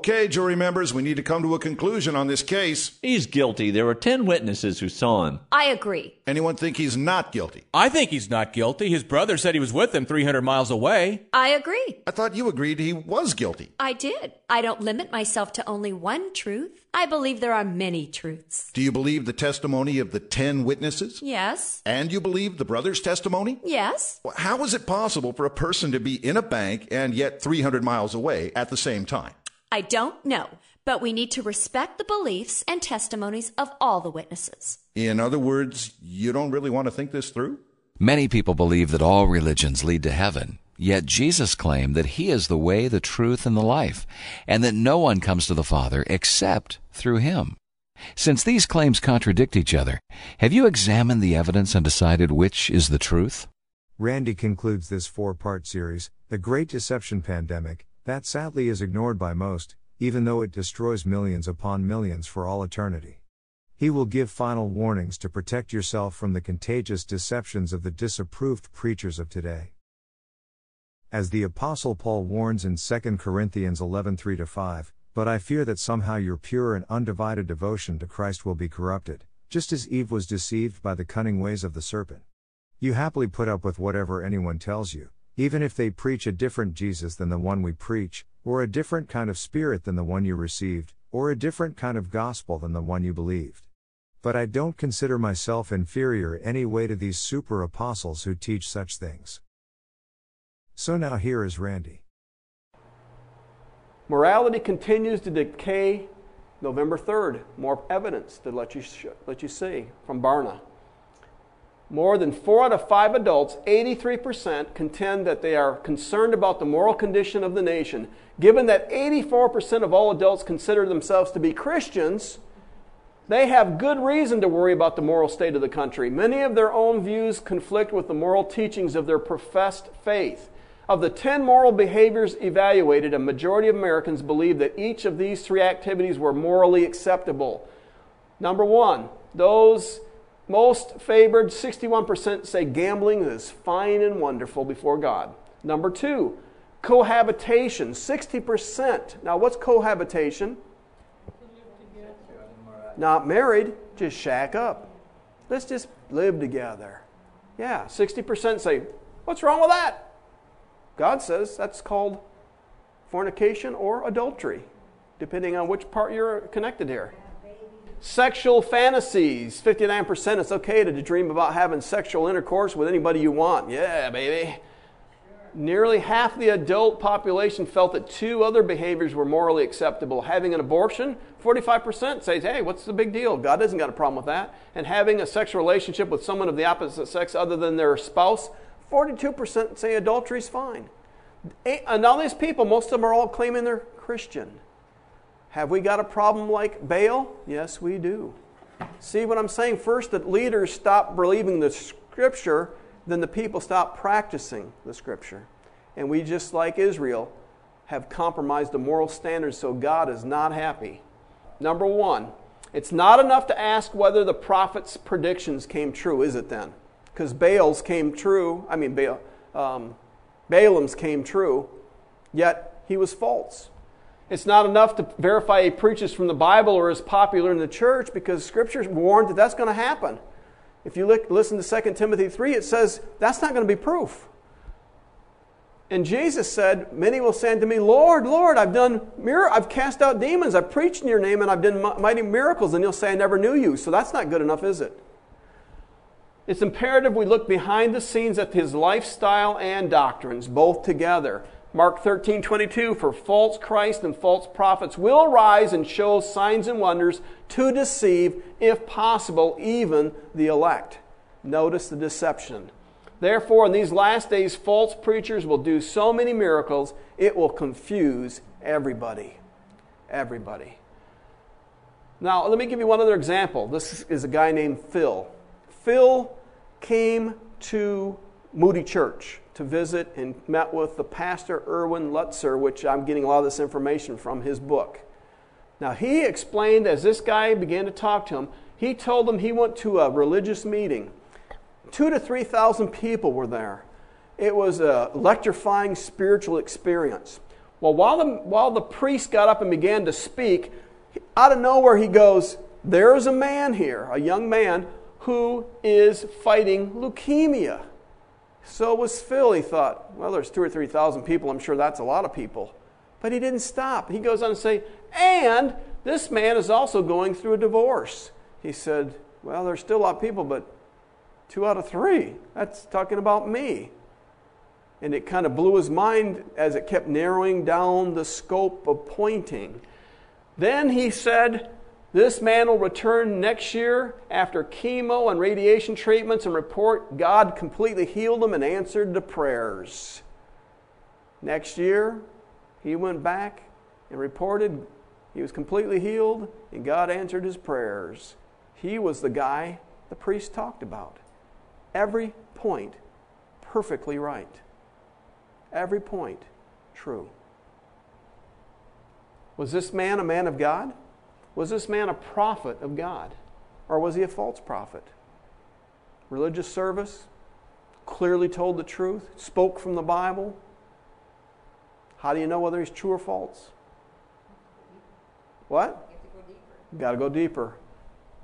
Okay, jury members, we need to come to a conclusion on this case. He's guilty. There were 10 witnesses who saw him. I agree. Anyone think he's not guilty? I think he's not guilty. His brother said he was with him 300 miles away. I agree. I thought you agreed he was guilty. I did. I don't limit myself to only one truth. I believe there are many truths. Do you believe the testimony of the 10 witnesses? Yes. And you believe the brother's testimony? Yes. Well, How is it possible for a person to be in a bank and yet 300 miles away at the same time? I don't know, but we need to respect the beliefs and testimonies of all the witnesses. In other words, you don't really want to think this through? Many people believe that all religions lead to heaven, yet Jesus claimed that He is the way, the truth, and the life, and that no one comes to the Father except through Him. Since these claims contradict each other, have you examined the evidence and decided which is the truth? Randy concludes this four part series, The Great Deception Pandemic, that sadly is ignored by most, even though it destroys millions upon millions for all eternity. He will give final warnings to protect yourself from the contagious deceptions of the disapproved preachers of today. As the Apostle Paul warns in 2 Corinthians 11 3 5, but I fear that somehow your pure and undivided devotion to Christ will be corrupted, just as Eve was deceived by the cunning ways of the serpent. You happily put up with whatever anyone tells you, even if they preach a different Jesus than the one we preach, or a different kind of spirit than the one you received, or a different kind of gospel than the one you believed. But I don't consider myself inferior any way to these super apostles who teach such things. So now here is Randy. Morality continues to decay. November 3rd, more evidence to let you, sh- let you see from Barna. More than four out of five adults, 83%, contend that they are concerned about the moral condition of the nation. Given that 84% of all adults consider themselves to be Christians, they have good reason to worry about the moral state of the country. Many of their own views conflict with the moral teachings of their professed faith. Of the 10 moral behaviors evaluated, a majority of Americans believe that each of these three activities were morally acceptable. Number one, those most favored, 61% say gambling is fine and wonderful before God. Number two, cohabitation, 60%. Now, what's cohabitation? Not married, just shack up. Let's just live together. Yeah, 60% say, what's wrong with that? God says that's called fornication or adultery, depending on which part you're connected here. Sexual fantasies 59% it's okay to dream about having sexual intercourse with anybody you want. Yeah, baby. Nearly half the adult population felt that two other behaviors were morally acceptable. Having an abortion, 45% says, hey, what's the big deal? God doesn't got a problem with that. And having a sexual relationship with someone of the opposite sex other than their spouse, 42% say adultery's fine. And all these people, most of them are all claiming they're Christian. Have we got a problem like Baal? Yes, we do. See what I'm saying? First, that leaders stop believing the scripture, then the people stop practicing the scripture. And we, just like Israel, have compromised the moral standards, so God is not happy. Number one, it's not enough to ask whether the prophet's predictions came true, is it then? Because Baal's came true, I mean, Baal, um, Balaam's came true, yet he was false. It's not enough to verify he preaches from the Bible or is popular in the church because Scripture warned that that's going to happen. If you look, listen to 2 Timothy 3, it says that's not going to be proof. And Jesus said, Many will say unto me, Lord, Lord, I've done mir- I've cast out demons, I've preached in your name, and I've done mighty miracles, and you'll say, I never knew you. So that's not good enough, is it? It's imperative we look behind the scenes at his lifestyle and doctrines, both together. Mark 13, 22, for false Christ and false prophets will rise and show signs and wonders to deceive, if possible, even the elect. Notice the deception. Therefore, in these last days, false preachers will do so many miracles, it will confuse everybody. Everybody. Now, let me give you one other example. This is a guy named Phil. Phil came to Moody Church to visit and met with the pastor Erwin Lutzer, which I'm getting a lot of this information from his book. Now, he explained as this guy began to talk to him, he told him he went to a religious meeting. Two to 3,000 people were there. It was an electrifying spiritual experience. Well, while the, while the priest got up and began to speak, out of nowhere he goes, There's a man here, a young man, who is fighting leukemia. So was Phil. He thought, Well, there's two or 3,000 people. I'm sure that's a lot of people. But he didn't stop. He goes on to say, And this man is also going through a divorce. He said, Well, there's still a lot of people, but two out of three. That's talking about me. And it kind of blew his mind as it kept narrowing down the scope of pointing. Then he said, This man will return next year after chemo and radiation treatments and report God completely healed him and answered the prayers. Next year, he went back and reported he was completely healed and God answered his prayers. He was the guy the priest talked about. Every point perfectly right. Every point true. Was this man a man of God? Was this man a prophet of God? Or was he a false prophet? Religious service, clearly told the truth, spoke from the Bible. How do you know whether he's true or false? What? You got to go deeper.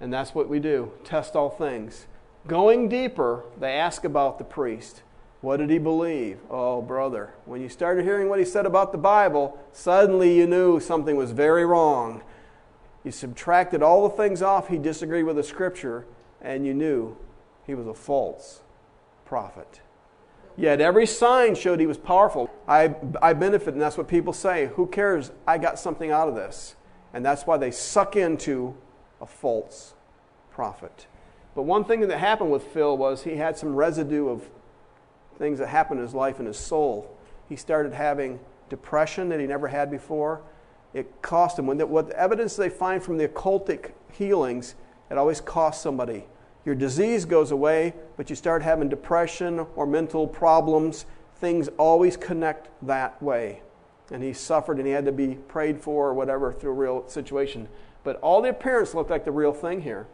And that's what we do test all things. Going deeper, they ask about the priest. What did he believe? Oh, brother, when you started hearing what he said about the Bible, suddenly you knew something was very wrong. You subtracted all the things off he disagreed with the scripture, and you knew he was a false prophet. Yet every sign showed he was powerful. I, I benefit, and that's what people say. Who cares? I got something out of this. And that's why they suck into a false prophet. But one thing that happened with Phil was he had some residue of things that happened in his life and his soul. He started having depression that he never had before. It cost him. When the, what the evidence they find from the occultic healings, it always costs somebody. Your disease goes away, but you start having depression or mental problems. Things always connect that way. And he suffered and he had to be prayed for or whatever through a real situation. But all the appearance looked like the real thing here.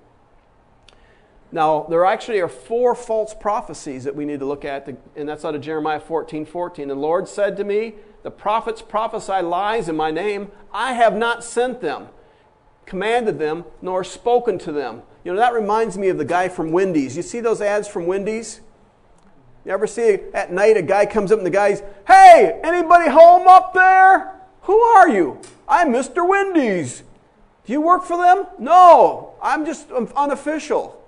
Now, there actually are four false prophecies that we need to look at, and that's out of Jeremiah 14 14. The Lord said to me, The prophets prophesy lies in my name. I have not sent them, commanded them, nor spoken to them. You know, that reminds me of the guy from Wendy's. You see those ads from Wendy's? You ever see at night a guy comes up and the guy's, Hey, anybody home up there? Who are you? I'm Mr. Wendy's. Do you work for them? No, I'm just unofficial.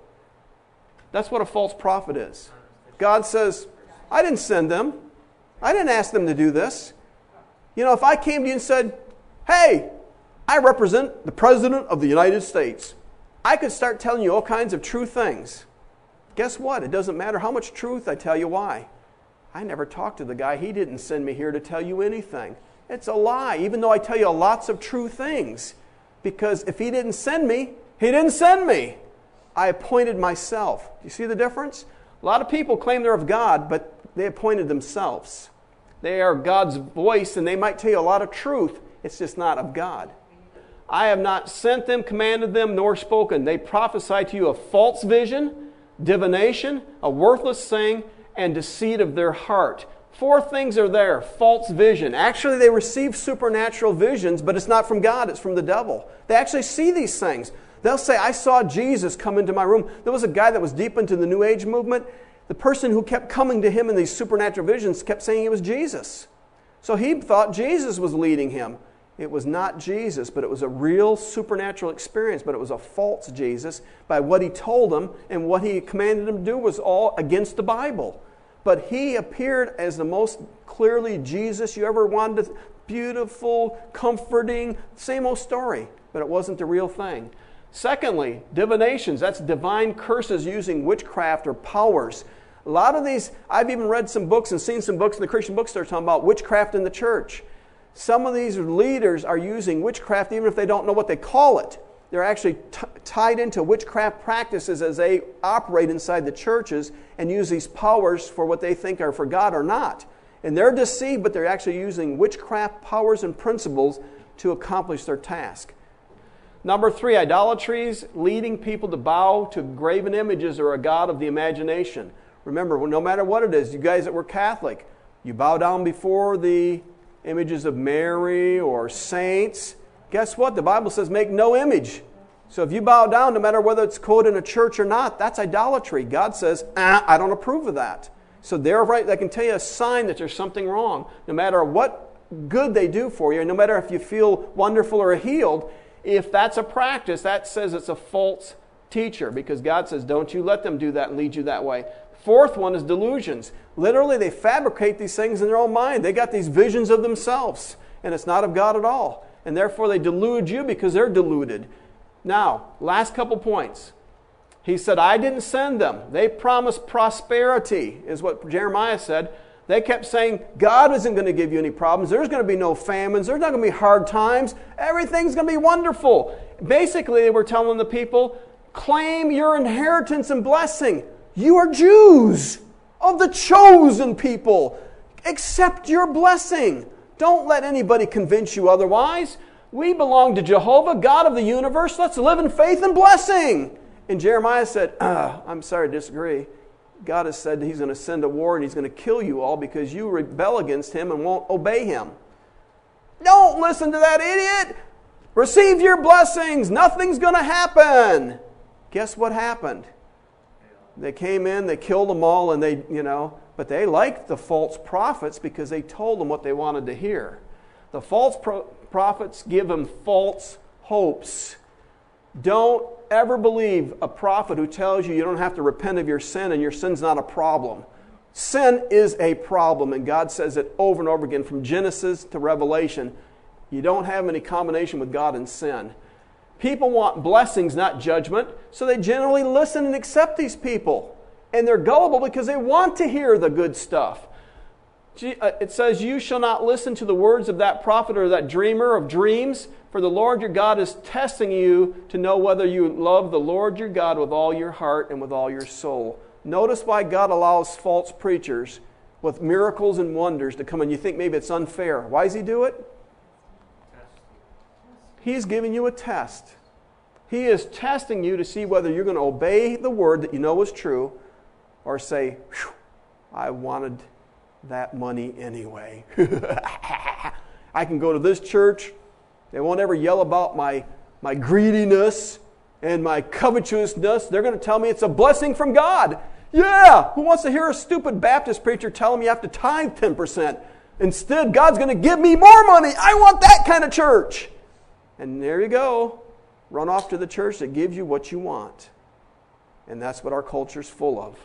That's what a false prophet is. God says, I didn't send them. I didn't ask them to do this. You know, if I came to you and said, Hey, I represent the President of the United States, I could start telling you all kinds of true things. Guess what? It doesn't matter how much truth I tell you why. I never talked to the guy. He didn't send me here to tell you anything. It's a lie, even though I tell you lots of true things. Because if he didn't send me, he didn't send me. I appointed myself. Do you see the difference? A lot of people claim they're of God, but they appointed themselves. They are God's voice, and they might tell you a lot of truth. It's just not of God. I have not sent them, commanded them, nor spoken. They prophesy to you a false vision, divination, a worthless thing, and deceit of their heart. Four things are there false vision. Actually, they receive supernatural visions, but it's not from God, it's from the devil. They actually see these things. They'll say, I saw Jesus come into my room. There was a guy that was deep into the New Age movement. The person who kept coming to him in these supernatural visions kept saying it was Jesus. So he thought Jesus was leading him. It was not Jesus, but it was a real supernatural experience, but it was a false Jesus by what he told him and what he commanded him to do was all against the Bible. But he appeared as the most clearly Jesus you ever wanted to. Beautiful, comforting, same old story, but it wasn't the real thing. Secondly, divinations. That's divine curses using witchcraft or powers. A lot of these, I've even read some books and seen some books in the Christian bookstore talking about witchcraft in the church. Some of these leaders are using witchcraft even if they don't know what they call it. They're actually t- tied into witchcraft practices as they operate inside the churches and use these powers for what they think are for God or not. And they're deceived, but they're actually using witchcraft powers and principles to accomplish their task. Number three, idolatries, leading people to bow to graven images or a god of the imagination. Remember, no matter what it is, you guys that were Catholic, you bow down before the images of Mary or saints, guess what? The Bible says make no image. So if you bow down, no matter whether it's quoted in a church or not, that's idolatry. God says, ah, I don't approve of that. So they're right. They can tell you a sign that there's something wrong. No matter what good they do for you, no matter if you feel wonderful or healed, if that's a practice, that says it's a false teacher because God says, don't you let them do that and lead you that way. Fourth one is delusions. Literally, they fabricate these things in their own mind. They got these visions of themselves, and it's not of God at all. And therefore, they delude you because they're deluded. Now, last couple points. He said, I didn't send them. They promised prosperity, is what Jeremiah said. They kept saying, God isn't going to give you any problems. There's going to be no famines. There's not going to be hard times. Everything's going to be wonderful. Basically, they were telling the people, claim your inheritance and blessing. You are Jews of the chosen people. Accept your blessing. Don't let anybody convince you otherwise. We belong to Jehovah, God of the universe. Let's live in faith and blessing. And Jeremiah said, uh, I'm sorry to disagree. God has said that he's going to send a war and he's going to kill you all because you rebel against him and won't obey him. Don't listen to that idiot. Receive your blessings. Nothing's going to happen. Guess what happened? They came in, they killed them all, and they, you know, but they liked the false prophets because they told them what they wanted to hear. The false pro- prophets give them false hopes. Don't ever believe a prophet who tells you you don't have to repent of your sin and your sin's not a problem. Sin is a problem, and God says it over and over again from Genesis to Revelation. You don't have any combination with God and sin. People want blessings, not judgment, so they generally listen and accept these people. And they're gullible because they want to hear the good stuff. Uh, it says, You shall not listen to the words of that prophet or that dreamer of dreams, for the Lord your God is testing you to know whether you love the Lord your God with all your heart and with all your soul. Notice why God allows false preachers with miracles and wonders to come and you think maybe it's unfair. Why does He do it? He's giving you a test. He is testing you to see whether you're going to obey the word that you know is true or say, I wanted that money anyway. I can go to this church. They won't ever yell about my, my greediness and my covetousness. They're going to tell me it's a blessing from God. Yeah, who wants to hear a stupid Baptist preacher tell him you have to tithe 10%? Instead, God's going to give me more money. I want that kind of church. And there you go. Run off to the church that gives you what you want. And that's what our culture's full of.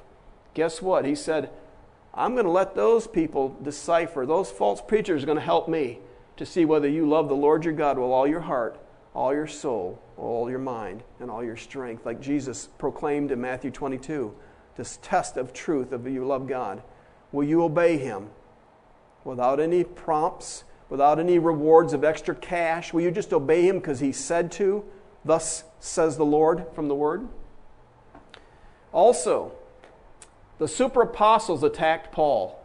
Guess what? He said, I'm going to let those people decipher. Those false preachers are going to help me to see whether you love the Lord your God with all your heart, all your soul, all your mind, and all your strength, like Jesus proclaimed in Matthew 22. This test of truth of you love God. Will you obey Him without any prompts, without any rewards of extra cash? Will you just obey him because he said to? Thus says the Lord from the word. Also, the super apostles attacked Paul.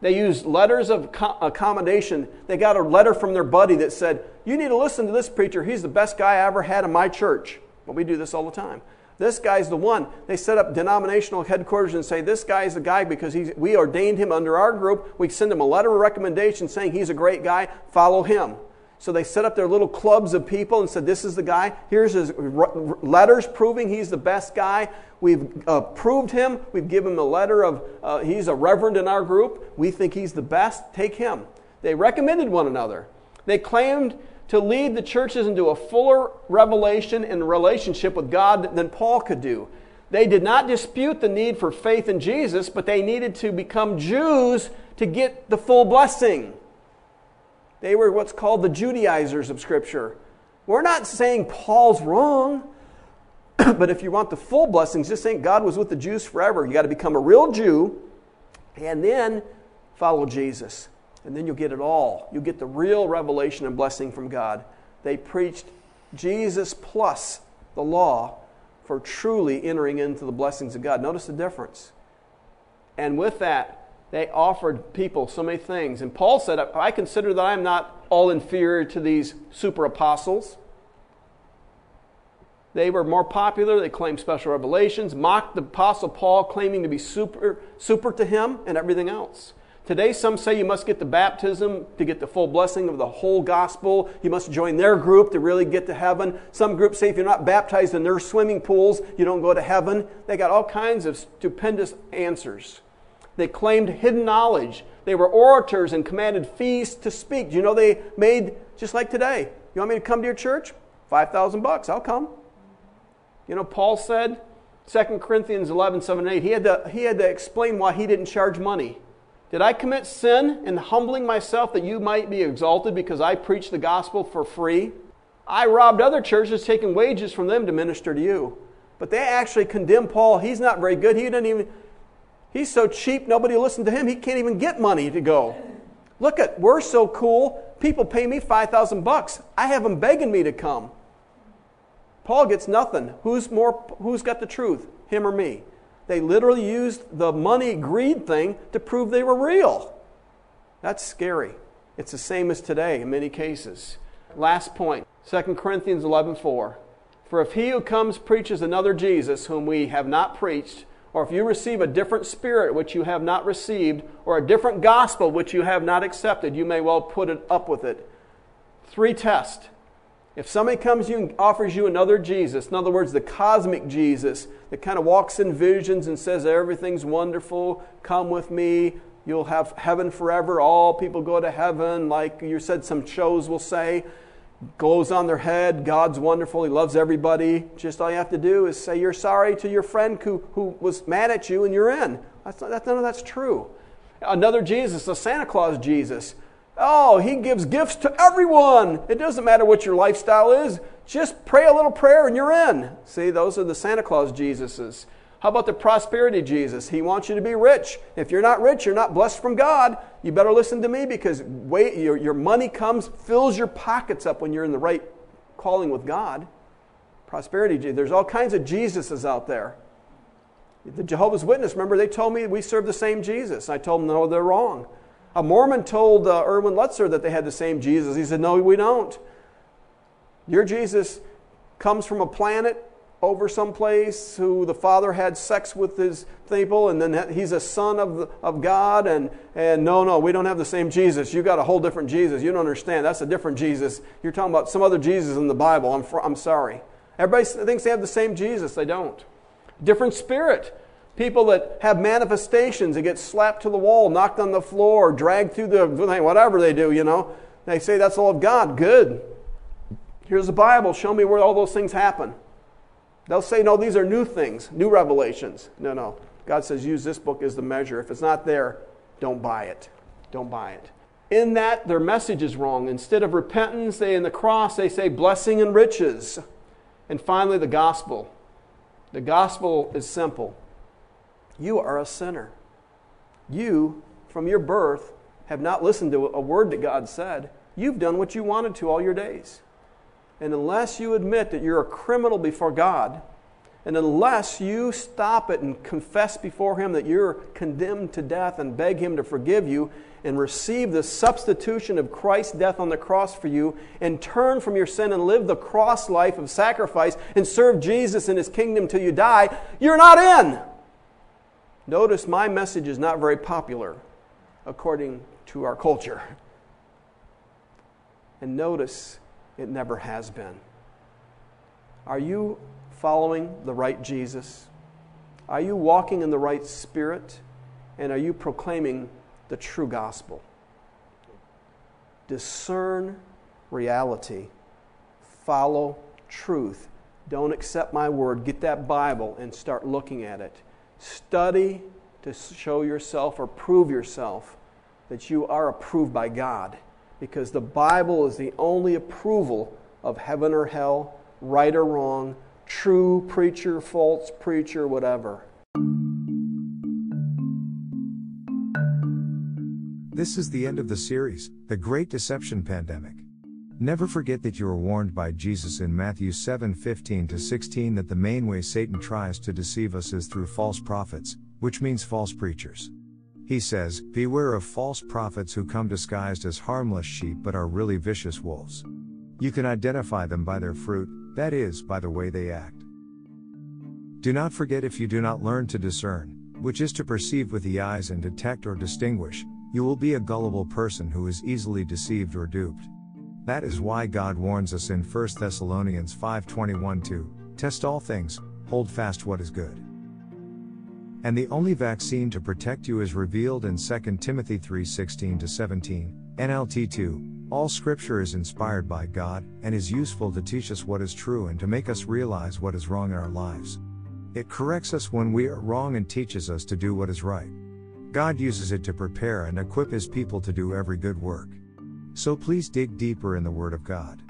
They used letters of accommodation. They got a letter from their buddy that said, You need to listen to this preacher. He's the best guy I ever had in my church. Well, we do this all the time. This guy's the one. They set up denominational headquarters and say, This guy's the guy because he's, we ordained him under our group. We send him a letter of recommendation saying he's a great guy. Follow him. So they set up their little clubs of people and said, This is the guy. Here's his letters proving he's the best guy. We've approved him. We've given him a letter of uh, he's a reverend in our group. We think he's the best. Take him. They recommended one another. They claimed to lead the churches into a fuller revelation and relationship with God than Paul could do. They did not dispute the need for faith in Jesus, but they needed to become Jews to get the full blessing. They were what's called the Judaizers of Scripture. We're not saying Paul's wrong, but if you want the full blessings, just think God was with the Jews forever. You got to become a real Jew and then follow Jesus and then you'll get it all. You'll get the real revelation and blessing from God. They preached Jesus plus the law for truly entering into the blessings of God. Notice the difference. And with that, they offered people so many things. And Paul said, I consider that I'm not all inferior to these super apostles. They were more popular. They claimed special revelations, mocked the apostle Paul, claiming to be super, super to him, and everything else. Today, some say you must get the baptism to get the full blessing of the whole gospel. You must join their group to really get to heaven. Some groups say if you're not baptized in their swimming pools, you don't go to heaven. They got all kinds of stupendous answers. They claimed hidden knowledge. They were orators and commanded fees to speak. Do you know they made just like today? You want me to come to your church? 5,000 bucks, I'll come. You know, Paul said, 2 Corinthians 11, 7, 8, he had, to, he had to explain why he didn't charge money. Did I commit sin in humbling myself that you might be exalted because I preach the gospel for free? I robbed other churches, taking wages from them to minister to you. But they actually condemn Paul. He's not very good. He didn't even, he's so cheap, nobody listened to him. He can't even get money to go. Look at, we're so cool. People pay me 5,000 bucks. I have them begging me to come. Paul gets nothing. Who's more, who's got the truth? Him or me? They literally used the money greed thing to prove they were real. That's scary. It's the same as today in many cases. Last point 2 Corinthians 11:4. For if he who comes preaches another Jesus whom we have not preached, or if you receive a different spirit which you have not received, or a different gospel which you have not accepted, you may well put it up with it. Three tests. If somebody comes you and offers you another Jesus, in other words, the cosmic Jesus that kind of walks in visions and says everything's wonderful, come with me, you'll have heaven forever, all people go to heaven, like you said, some shows will say, goes on their head, God's wonderful, He loves everybody. Just all you have to do is say you're sorry to your friend who, who was mad at you and you're in. That's not, that, none of that's true. Another Jesus, the Santa Claus Jesus Oh, he gives gifts to everyone. It doesn't matter what your lifestyle is. Just pray a little prayer and you're in. See, those are the Santa Claus Jesuses. How about the prosperity Jesus? He wants you to be rich. If you're not rich, you're not blessed from God. You better listen to me because wait, your, your money comes, fills your pockets up when you're in the right calling with God. Prosperity Jesus. There's all kinds of Jesuses out there. The Jehovah's Witness, remember, they told me we serve the same Jesus. I told them, no, they're wrong. A Mormon told uh, Erwin Lutzer that they had the same Jesus. He said, No, we don't. Your Jesus comes from a planet over someplace who the father had sex with his people and then he's a son of, of God and, and no no we don't have the same jesus. You got a whole different jesus. You don't understand. That's a different jesus. You're talking about some other jesus in the bible. I'm, fr- I'm sorry. Everybody thinks they have the same jesus. They don't. Different spirit People that have manifestations, that get slapped to the wall, knocked on the floor, dragged through the whatever they do, you know. They say that's all of God. Good. Here's the Bible. Show me where all those things happen. They'll say, no, these are new things, new revelations. No, no. God says, use this book as the measure. If it's not there, don't buy it. Don't buy it. In that, their message is wrong. Instead of repentance, they in the cross, they say blessing and riches. And finally, the gospel. The gospel is simple. You are a sinner. You, from your birth, have not listened to a word that God said. You've done what you wanted to all your days. And unless you admit that you're a criminal before God, and unless you stop it and confess before Him that you're condemned to death and beg Him to forgive you and receive the substitution of Christ's death on the cross for you and turn from your sin and live the cross life of sacrifice and serve Jesus in His kingdom till you die, you're not in. Notice my message is not very popular according to our culture. And notice it never has been. Are you following the right Jesus? Are you walking in the right spirit? And are you proclaiming the true gospel? Discern reality. Follow truth. Don't accept my word. Get that Bible and start looking at it. Study to show yourself or prove yourself that you are approved by God because the Bible is the only approval of heaven or hell, right or wrong, true preacher, false preacher, whatever. This is the end of the series, The Great Deception Pandemic. Never forget that you were warned by Jesus in Matthew 7:15 to 16 that the main way Satan tries to deceive us is through false prophets, which means false preachers. He says, "Beware of false prophets who come disguised as harmless sheep but are really vicious wolves." You can identify them by their fruit, that is, by the way they act. Do not forget if you do not learn to discern, which is to perceive with the eyes and detect or distinguish, you will be a gullible person who is easily deceived or duped. That is why God warns us in 1 Thessalonians 5:21 to test all things, hold fast what is good. And the only vaccine to protect you is revealed in 2 Timothy 3:16 to 17, NLT 2. All scripture is inspired by God and is useful to teach us what is true and to make us realize what is wrong in our lives. It corrects us when we are wrong and teaches us to do what is right. God uses it to prepare and equip his people to do every good work. So please dig deeper in the word of God.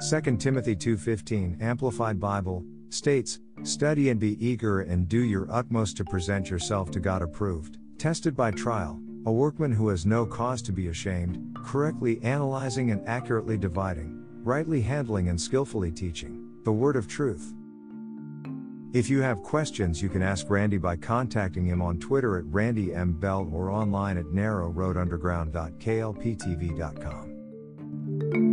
2 Timothy 2:15 Amplified Bible states, "Study and be eager and do your utmost to present yourself to God approved, tested by trial, a workman who has no cause to be ashamed, correctly analyzing and accurately dividing, rightly handling and skillfully teaching the word of truth." If you have questions, you can ask Randy by contacting him on Twitter at randymBell or online at narrowroadunderground.klptv.com.